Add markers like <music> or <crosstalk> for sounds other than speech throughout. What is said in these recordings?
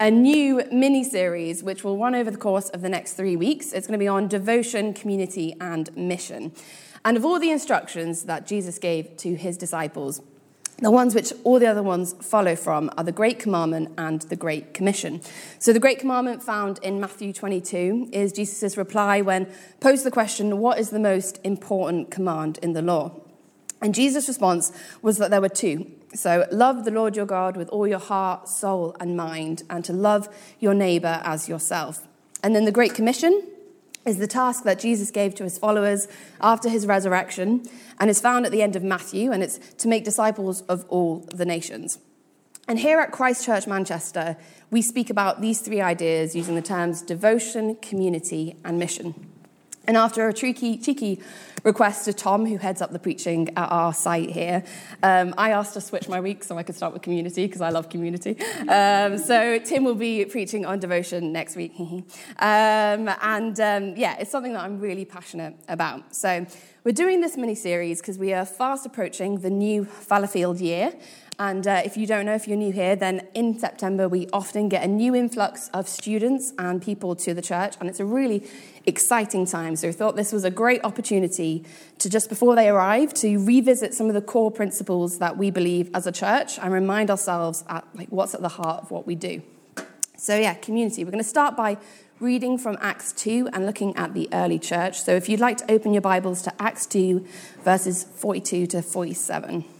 a new mini series which will run over the course of the next three weeks. It's going to be on devotion, community, and mission. And of all the instructions that Jesus gave to his disciples, the ones which all the other ones follow from are the Great Commandment and the Great Commission. So, the Great Commandment found in Matthew 22 is Jesus' reply when posed the question, What is the most important command in the law? And Jesus' response was that there were two. So, love the Lord your God with all your heart, soul, and mind, and to love your neighbor as yourself. And then the Great Commission is the task that Jesus gave to his followers after his resurrection and is found at the end of Matthew, and it's to make disciples of all the nations. And here at Christ Church Manchester, we speak about these three ideas using the terms devotion, community, and mission. And after a cheeky, cheeky request to Tom, who heads up the preaching at our site here, um, I asked to switch my week so I could start with community because I love community. Um, so Tim will be preaching on devotion next week. <laughs> um, and um, yeah, it's something that I'm really passionate about. So we're doing this mini series because we are fast approaching the new Fallowfield year. And uh, if you don't know, if you're new here, then in September we often get a new influx of students and people to the church, and it's a really exciting time. So we thought this was a great opportunity to just before they arrive to revisit some of the core principles that we believe as a church and remind ourselves at like what's at the heart of what we do. So yeah, community. We're going to start by reading from Acts 2 and looking at the early church. So if you'd like to open your Bibles to Acts 2 verses 42 to 47.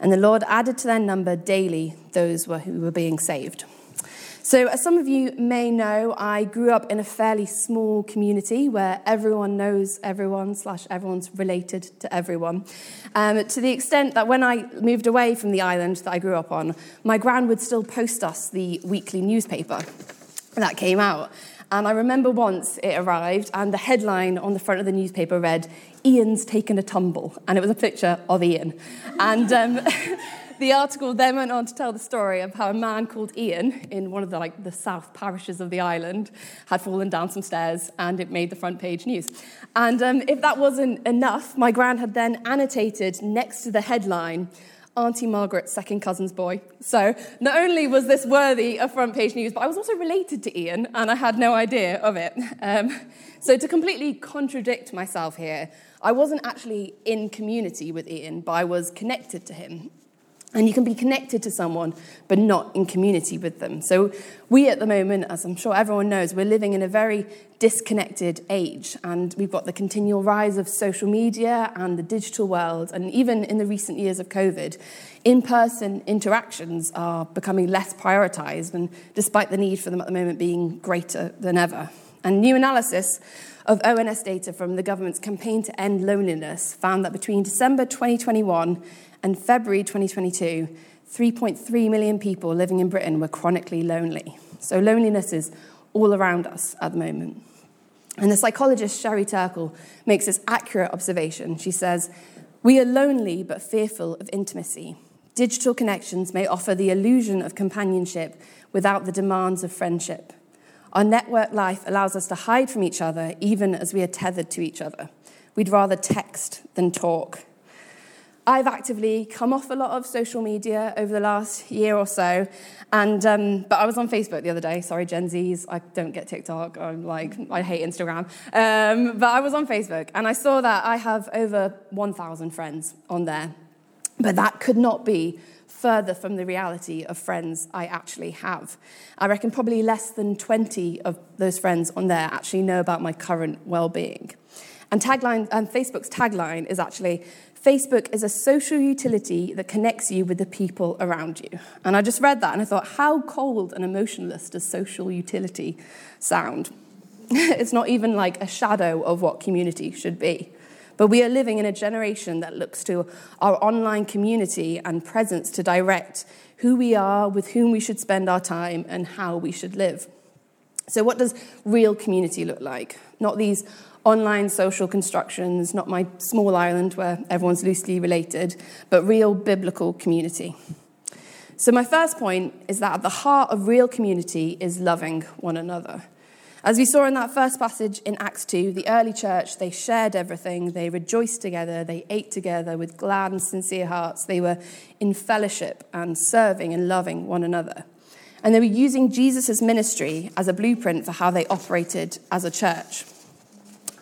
And the Lord added to their number daily those who were being saved. So, as some of you may know, I grew up in a fairly small community where everyone knows everyone, slash, everyone's related to everyone. Um, to the extent that when I moved away from the island that I grew up on, my gran would still post us the weekly newspaper that came out. And I remember once it arrived, and the headline on the front of the newspaper read, Ian's taken a tumble. And it was a picture of Ian. And um, <laughs> the article then went on to tell the story of how a man called Ian, in one of the, like, the south parishes of the island, had fallen down some stairs, and it made the front page news. And um, if that wasn't enough, my gran had then annotated next to the headline, Auntie Margaret's second cousin's boy. So not only was this worthy of front page news, but I was also related to Ian, and I had no idea of it. Um, so to completely contradict myself here, I wasn't actually in community with Ian, but I was connected to him. And you can be connected to someone, but not in community with them. So, we at the moment, as I'm sure everyone knows, we're living in a very disconnected age. And we've got the continual rise of social media and the digital world. And even in the recent years of COVID, in person interactions are becoming less prioritized, and despite the need for them at the moment being greater than ever. And new analysis of ONS data from the government's campaign to end loneliness found that between December 2021 and February 2022, 3.3 million people living in Britain were chronically lonely. So loneliness is all around us at the moment. And the psychologist Sherry Turkle makes this accurate observation. She says, We are lonely but fearful of intimacy. Digital connections may offer the illusion of companionship without the demands of friendship. Our network life allows us to hide from each other even as we are tethered to each other. We'd rather text than talk. I've actively come off a lot of social media over the last year or so, and um, but I was on Facebook the other day. Sorry, Gen Zs, I don't get TikTok. I'm like I hate Instagram, um, but I was on Facebook and I saw that I have over 1,000 friends on there. But that could not be further from the reality of friends I actually have. I reckon probably less than 20 of those friends on there actually know about my current well being. And, and Facebook's tagline is actually Facebook is a social utility that connects you with the people around you. And I just read that and I thought, how cold and emotionless does social utility sound? <laughs> it's not even like a shadow of what community should be. But we are living in a generation that looks to our online community and presence to direct who we are, with whom we should spend our time, and how we should live. So, what does real community look like? Not these online social constructions, not my small island where everyone's loosely related, but real biblical community. So, my first point is that at the heart of real community is loving one another. As we saw in that first passage in Acts 2, the early church, they shared everything. They rejoiced together. They ate together with glad and sincere hearts. They were in fellowship and serving and loving one another. And they were using Jesus' ministry as a blueprint for how they operated as a church.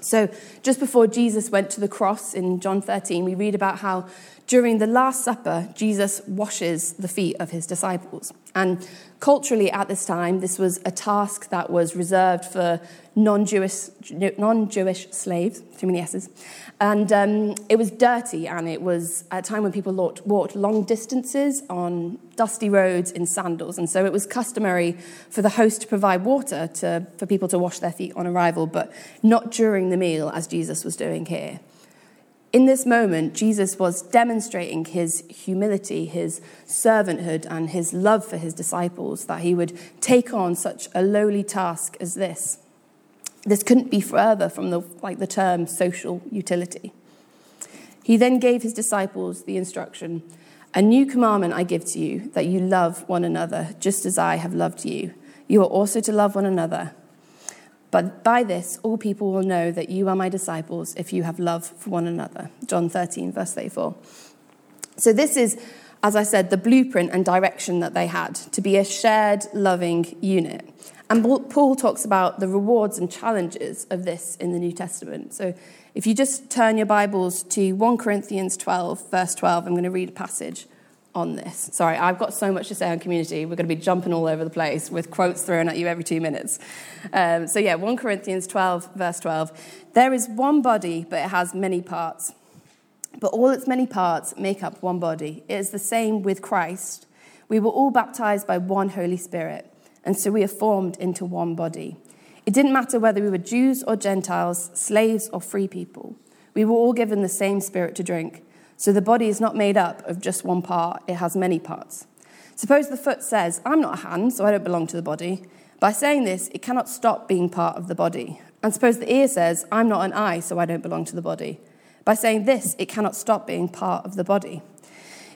So, just before Jesus went to the cross in John 13, we read about how during the Last Supper, Jesus washes the feet of his disciples. And culturally, at this time, this was a task that was reserved for non Jewish non-Jewish slaves, too many S's. And um, it was dirty, and it was a time when people walked, walked long distances on dusty roads in sandals. And so it was customary for the host to provide water to, for people to wash their feet on arrival, but not during the meal, as Jesus was doing here. In this moment, Jesus was demonstrating his humility, his servanthood, and his love for his disciples, that he would take on such a lowly task as this. This couldn't be further from the, like the term social utility. He then gave his disciples the instruction A new commandment I give to you, that you love one another, just as I have loved you. You are also to love one another. But by this, all people will know that you are my disciples if you have love for one another. John 13, verse 34. So, this is, as I said, the blueprint and direction that they had to be a shared, loving unit. And Paul talks about the rewards and challenges of this in the New Testament. So, if you just turn your Bibles to 1 Corinthians 12, verse 12, I'm going to read a passage on this. Sorry, I've got so much to say on community. We're going to be jumping all over the place with quotes thrown at you every two minutes. Um, so, yeah, 1 Corinthians 12, verse 12. There is one body, but it has many parts. But all its many parts make up one body. It is the same with Christ. We were all baptized by one Holy Spirit, and so we are formed into one body. It didn't matter whether we were Jews or Gentiles, slaves or free people. We were all given the same Spirit to drink. So the body is not made up of just one part, it has many parts. Suppose the foot says, I'm not a hand, so I don't belong to the body. By saying this, it cannot stop being part of the body. And suppose the ear says, I'm not an eye, so I don't belong to the body. By saying this, it cannot stop being part of the body.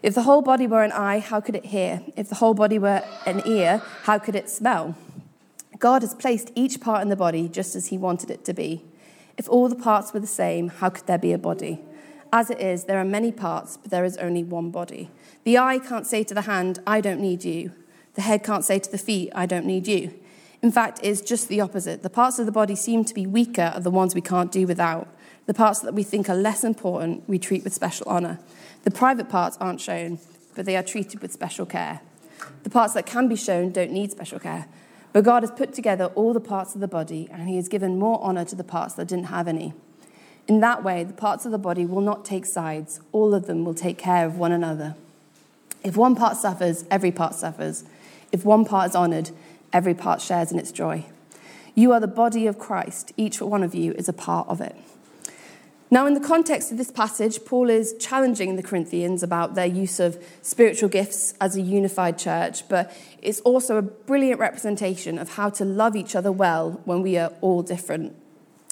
If the whole body were an eye, how could it hear? If the whole body were an ear, how could it smell? God has placed each part in the body just as He wanted it to be. If all the parts were the same, how could there be a body? As it is, there are many parts, but there is only one body. The eye can't say to the hand, I don't need you. The head can't say to the feet, I don't need you. In fact, it's just the opposite. The parts of the body seem to be weaker are the ones we can't do without. The parts that we think are less important, we treat with special honour. The private parts aren't shown, but they are treated with special care. The parts that can be shown don't need special care. But God has put together all the parts of the body, and He has given more honour to the parts that didn't have any. In that way, the parts of the body will not take sides, all of them will take care of one another. If one part suffers, every part suffers. If one part is honoured, every part shares in its joy. You are the body of Christ, each one of you is a part of it. Now, in the context of this passage, Paul is challenging the Corinthians about their use of spiritual gifts as a unified church, but it's also a brilliant representation of how to love each other well when we are all different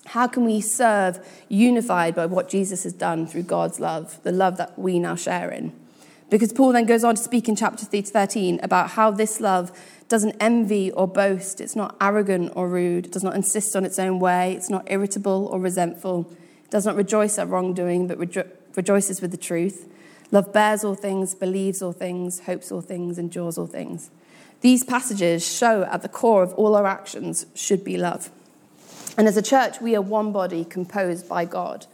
how can we serve unified by what Jesus has done through God's love, the love that we now share in? Because Paul then goes on to speak in chapter 13 about how this love doesn't envy or boast, it's not arrogant or rude, it does not insist on its own way, it's not irritable or resentful, it does not rejoice at wrongdoing, but rejo- rejoices with the truth. Love bears all things, believes all things, hopes all things, endures all things. These passages show at the core of all our actions should be love. And as a church, we are one body composed by God.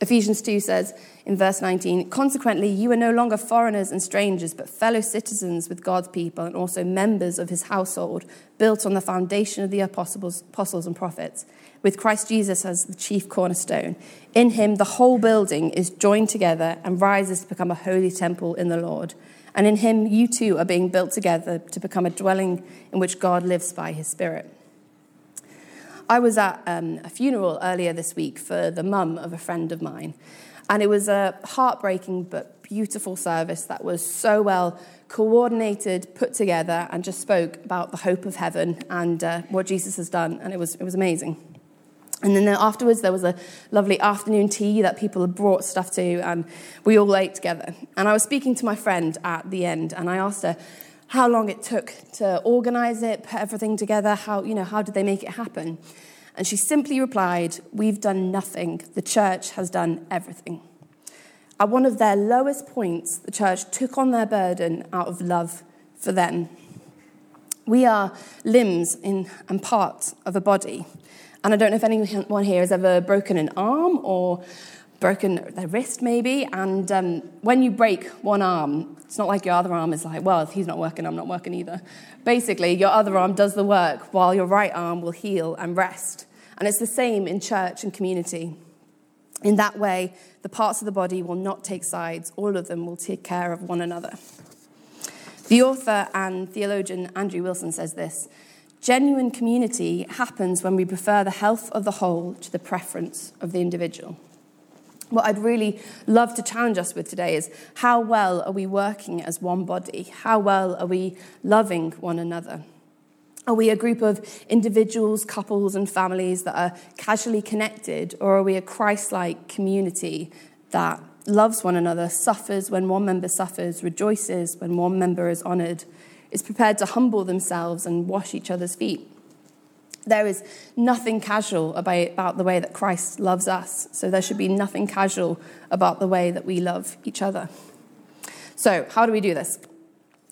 Ephesians 2 says in verse 19, Consequently, you are no longer foreigners and strangers, but fellow citizens with God's people and also members of his household, built on the foundation of the apostles, apostles and prophets, with Christ Jesus as the chief cornerstone. In him, the whole building is joined together and rises to become a holy temple in the Lord. And in him, you too are being built together to become a dwelling in which God lives by his Spirit. I was at um, a funeral earlier this week for the mum of a friend of mine, and it was a heartbreaking but beautiful service that was so well coordinated, put together, and just spoke about the hope of heaven and uh, what Jesus has done, and it was, it was amazing. And then afterwards, there was a lovely afternoon tea that people had brought stuff to, and we all ate together. And I was speaking to my friend at the end, and I asked her how long it took to organize it, put everything together, how, you know, how did they make it happen? And she simply replied, We've done nothing. The church has done everything. At one of their lowest points, the church took on their burden out of love for them. We are limbs in, and parts of a body. And I don't know if anyone here has ever broken an arm or broken their wrist, maybe. And um, when you break one arm, it's not like your other arm is like, well, if he's not working, I'm not working either. Basically, your other arm does the work while your right arm will heal and rest. And it's the same in church and community. In that way, the parts of the body will not take sides, all of them will take care of one another. The author and theologian Andrew Wilson says this Genuine community happens when we prefer the health of the whole to the preference of the individual. What I'd really love to challenge us with today is how well are we working as one body? How well are we loving one another? Are we a group of individuals, couples, and families that are casually connected, or are we a Christ like community that loves one another, suffers when one member suffers, rejoices when one member is honoured, is prepared to humble themselves and wash each other's feet. There is nothing casual about the way that Christ loves us, so there should be nothing casual about the way that we love each other. So, how do we do this?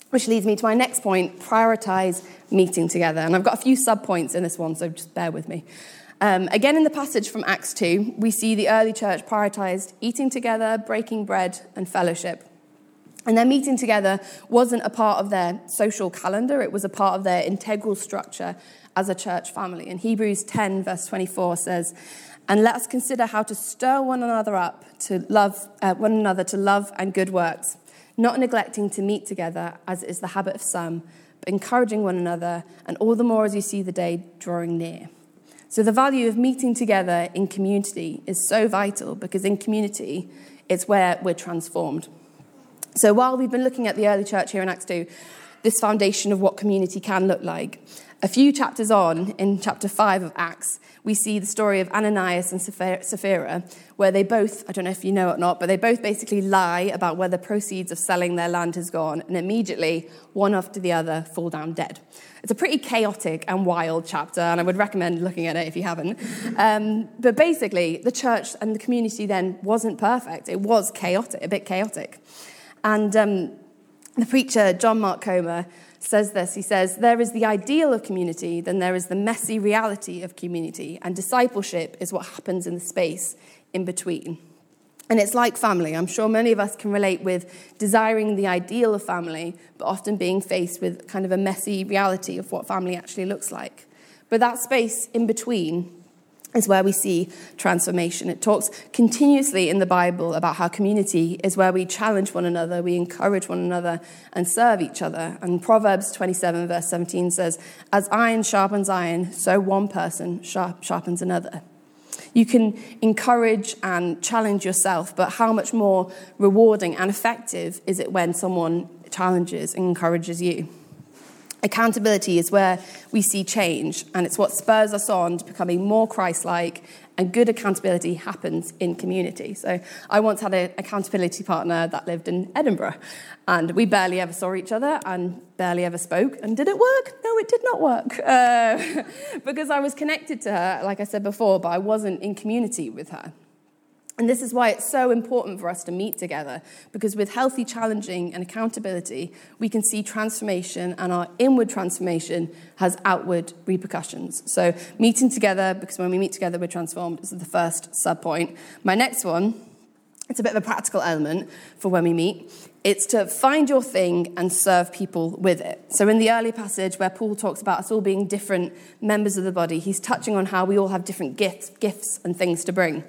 Which leads me to my next point prioritize meeting together. And I've got a few sub points in this one, so just bear with me. Um, again, in the passage from Acts 2, we see the early church prioritized eating together, breaking bread, and fellowship. And their meeting together wasn't a part of their social calendar, it was a part of their integral structure as a church family. And Hebrews 10, verse 24 says, And let us consider how to stir one another up to love uh, one another to love and good works, not neglecting to meet together, as is the habit of some, but encouraging one another, and all the more as you see the day drawing near. So, the value of meeting together in community is so vital because in community, it's where we're transformed. So while we've been looking at the early church here in Acts 2, this foundation of what community can look like, a few chapters on, in chapter 5 of Acts, we see the story of Ananias and Sapphira, where they both, I don't know if you know it or not, but they both basically lie about where the proceeds of selling their land has gone, and immediately, one after the other, fall down dead. It's a pretty chaotic and wild chapter, and I would recommend looking at it if you haven't. Um, but basically, the church and the community then wasn't perfect. It was chaotic, a bit chaotic. And um, the preacher, John Mark Comer, says this. He says, There is the ideal of community, then there is the messy reality of community, and discipleship is what happens in the space in between. And it's like family. I'm sure many of us can relate with desiring the ideal of family, but often being faced with kind of a messy reality of what family actually looks like. But that space in between is where we see transformation. It talks continuously in the Bible about how community is where we challenge one another, we encourage one another, and serve each other. And Proverbs 27, verse 17 says, As iron sharpens iron, so one person sharp, sharpens another. You can encourage and challenge yourself, but how much more rewarding and effective is it when someone challenges and encourages you? Accountability is where we see change, and it's what spurs us on to becoming more Christ like, and good accountability happens in community. So, I once had an accountability partner that lived in Edinburgh, and we barely ever saw each other and barely ever spoke. And did it work? No, it did not work. <laughs> Uh, <laughs> because I was connected to her, like I said before, but I wasn't in community with her. And this is why it's so important for us to meet together, because with healthy challenging and accountability, we can see transformation, and our inward transformation has outward repercussions. So, meeting together, because when we meet together, we're transformed, is the first sub point. My next one, it's a bit of a practical element for when we meet. It's to find your thing and serve people with it. So, in the early passage where Paul talks about us all being different members of the body, he's touching on how we all have different gifts, gifts and things to bring.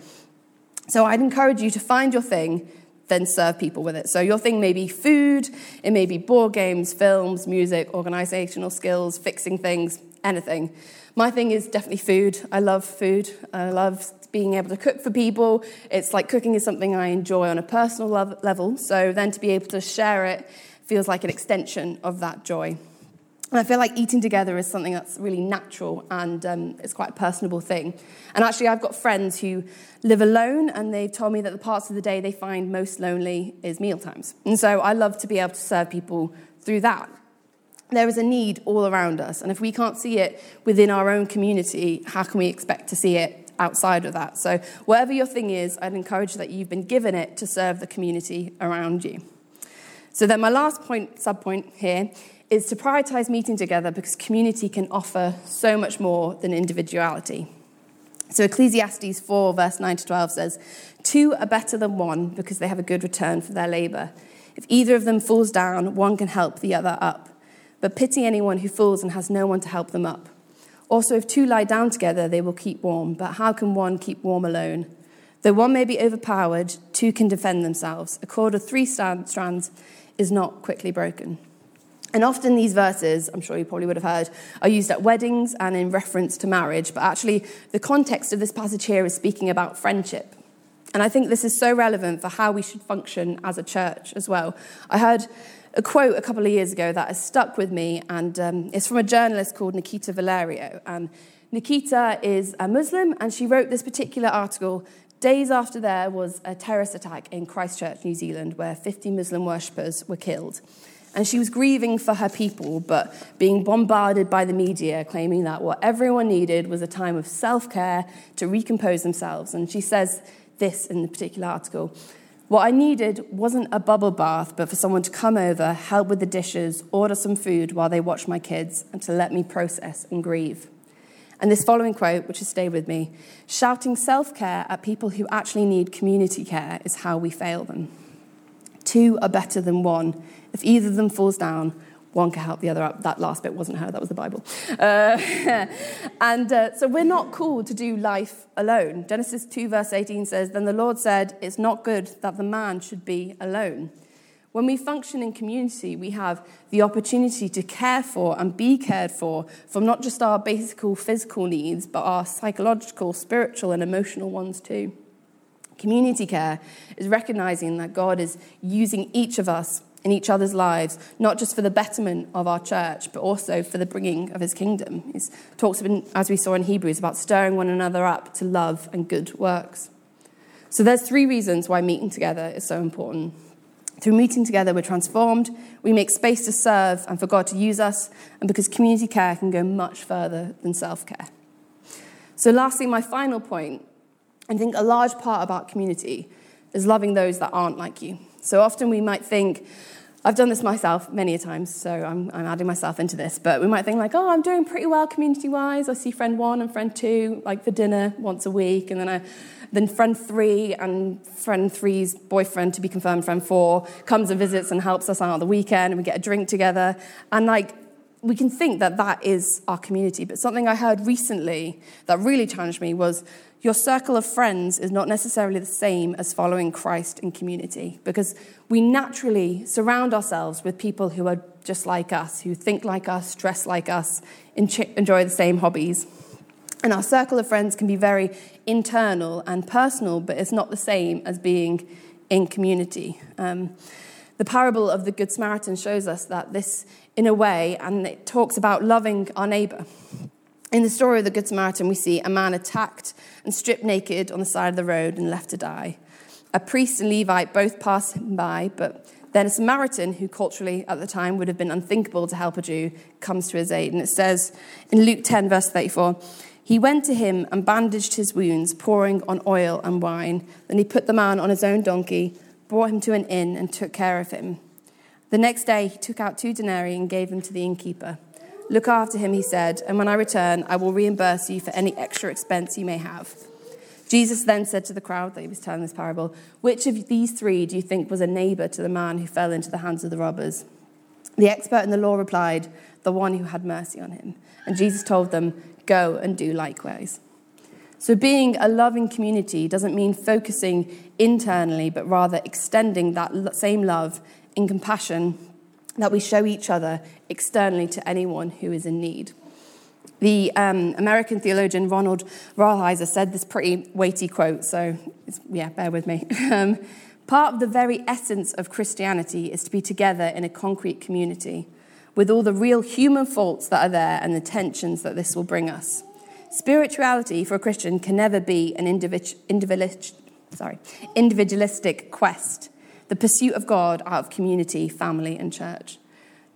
So I'd encourage you to find your thing, then serve people with it. So your thing may be food, it may be board games, films, music, organizational skills, fixing things, anything. My thing is definitely food. I love food. I love being able to cook for people. It's like cooking is something I enjoy on a personal level. So then to be able to share it feels like an extension of that joy. And I feel like eating together is something that's really natural and um, it's quite a personable thing. And actually, I've got friends who live alone and they've told me that the parts of the day they find most lonely is meal times. And so I love to be able to serve people through that. There is a need all around us. And if we can't see it within our own community, how can we expect to see it outside of that? So, whatever your thing is, I'd encourage that you've been given it to serve the community around you. So, then my last point, sub point here is to prioritize meeting together because community can offer so much more than individuality. So Ecclesiastes 4, verse 9 to 12 says, Two are better than one because they have a good return for their labor. If either of them falls down, one can help the other up. But pity anyone who falls and has no one to help them up. Also, if two lie down together, they will keep warm. But how can one keep warm alone? Though one may be overpowered, two can defend themselves. A cord of three strands is not quickly broken. And often these verses, I'm sure you probably would have heard, are used at weddings and in reference to marriage. But actually, the context of this passage here is speaking about friendship. And I think this is so relevant for how we should function as a church as well. I heard a quote a couple of years ago that has stuck with me, and um, it's from a journalist called Nikita Valerio. And Nikita is a Muslim, and she wrote this particular article days after there was a terrorist attack in Christchurch, New Zealand, where 50 Muslim worshippers were killed. And she was grieving for her people, but being bombarded by the media, claiming that what everyone needed was a time of self care to recompose themselves. And she says this in the particular article What I needed wasn't a bubble bath, but for someone to come over, help with the dishes, order some food while they watch my kids, and to let me process and grieve. And this following quote, which has stayed with me shouting self care at people who actually need community care is how we fail them. Two are better than one if either of them falls down, one can help the other up. That last bit wasn't her, that was the Bible. Uh, <laughs> and uh, so we're not called to do life alone. Genesis 2, verse 18 says, Then the Lord said, It's not good that the man should be alone. When we function in community, we have the opportunity to care for and be cared for from not just our basic physical needs, but our psychological, spiritual, and emotional ones too. Community care is recognizing that God is using each of us in each other's lives, not just for the betterment of our church, but also for the bringing of his kingdom. He talks, as we saw in Hebrews, about stirring one another up to love and good works. So there's three reasons why meeting together is so important. Through meeting together, we're transformed, we make space to serve and for God to use us, and because community care can go much further than self care. So, lastly, my final point I think a large part about community is loving those that aren't like you. So often we might think, I've done this myself many a times, so I'm, I'm adding myself into this. But we might think like, oh, I'm doing pretty well community-wise. I see friend one and friend two like for dinner once a week, and then I, then friend three and friend three's boyfriend to be confirmed, friend four comes and visits and helps us out on the weekend, and we get a drink together. And like we can think that that is our community. But something I heard recently that really challenged me was your circle of friends is not necessarily the same as following Christ in community because we naturally surround ourselves with people who are just like us, who think like us, dress like us, enjoy the same hobbies. And our circle of friends can be very internal and personal, but it's not the same as being in community. Um, the parable of the Good Samaritan shows us that this, in a way, and it talks about loving our neighbour. In the story of the Good Samaritan, we see a man attacked and stripped naked on the side of the road and left to die. A priest and Levite both pass him by, but then a Samaritan, who culturally at the time would have been unthinkable to help a Jew, comes to his aid. And it says in Luke 10, verse 34, He went to him and bandaged his wounds, pouring on oil and wine. Then he put the man on his own donkey, brought him to an inn, and took care of him. The next day he took out two denarii and gave them to the innkeeper. Look after him, he said, and when I return, I will reimburse you for any extra expense you may have. Jesus then said to the crowd that he was telling this parable, Which of these three do you think was a neighbor to the man who fell into the hands of the robbers? The expert in the law replied, The one who had mercy on him. And Jesus told them, Go and do likewise. So, being a loving community doesn't mean focusing internally, but rather extending that same love and compassion that we show each other externally to anyone who is in need. The um, American theologian Ronald Rolheiser said this pretty weighty quote, so yeah, bear with me. <laughs> Um, Part of the very essence of Christianity is to be together in a concrete community with all the real human faults that are there and the tensions that this will bring us. Spirituality for a Christian can never be an individual, sorry, individualistic quest, the pursuit of God out of community, family, and church.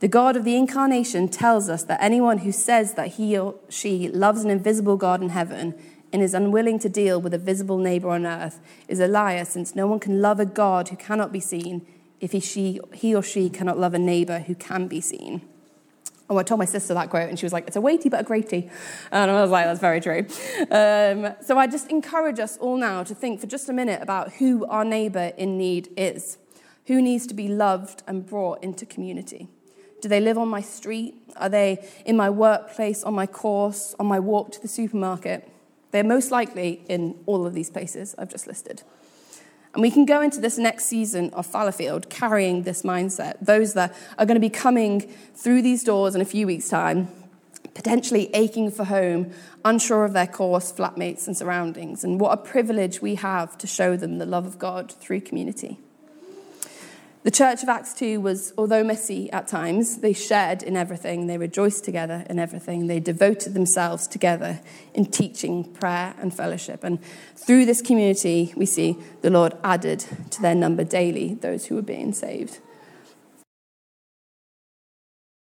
The God of the incarnation tells us that anyone who says that he or she loves an invisible God in heaven and is unwilling to deal with a visible neighbor on earth is a liar, since no one can love a God who cannot be seen if he, she, he or she cannot love a neighbor who can be seen. Oh, I told my sister that quote, and she was like, It's a weighty but a greaty. And I was like, That's very true. Um, so I just encourage us all now to think for just a minute about who our neighbor in need is, who needs to be loved and brought into community. Do they live on my street? Are they in my workplace, on my course, on my walk to the supermarket? They're most likely in all of these places I've just listed. And we can go into this next season of Fallowfield carrying this mindset. Those that are going to be coming through these doors in a few weeks' time, potentially aching for home, unsure of their course, flatmates, and surroundings. And what a privilege we have to show them the love of God through community. The church of Acts 2 was, although messy at times, they shared in everything, they rejoiced together in everything, they devoted themselves together in teaching, prayer, and fellowship. And through this community, we see the Lord added to their number daily those who were being saved.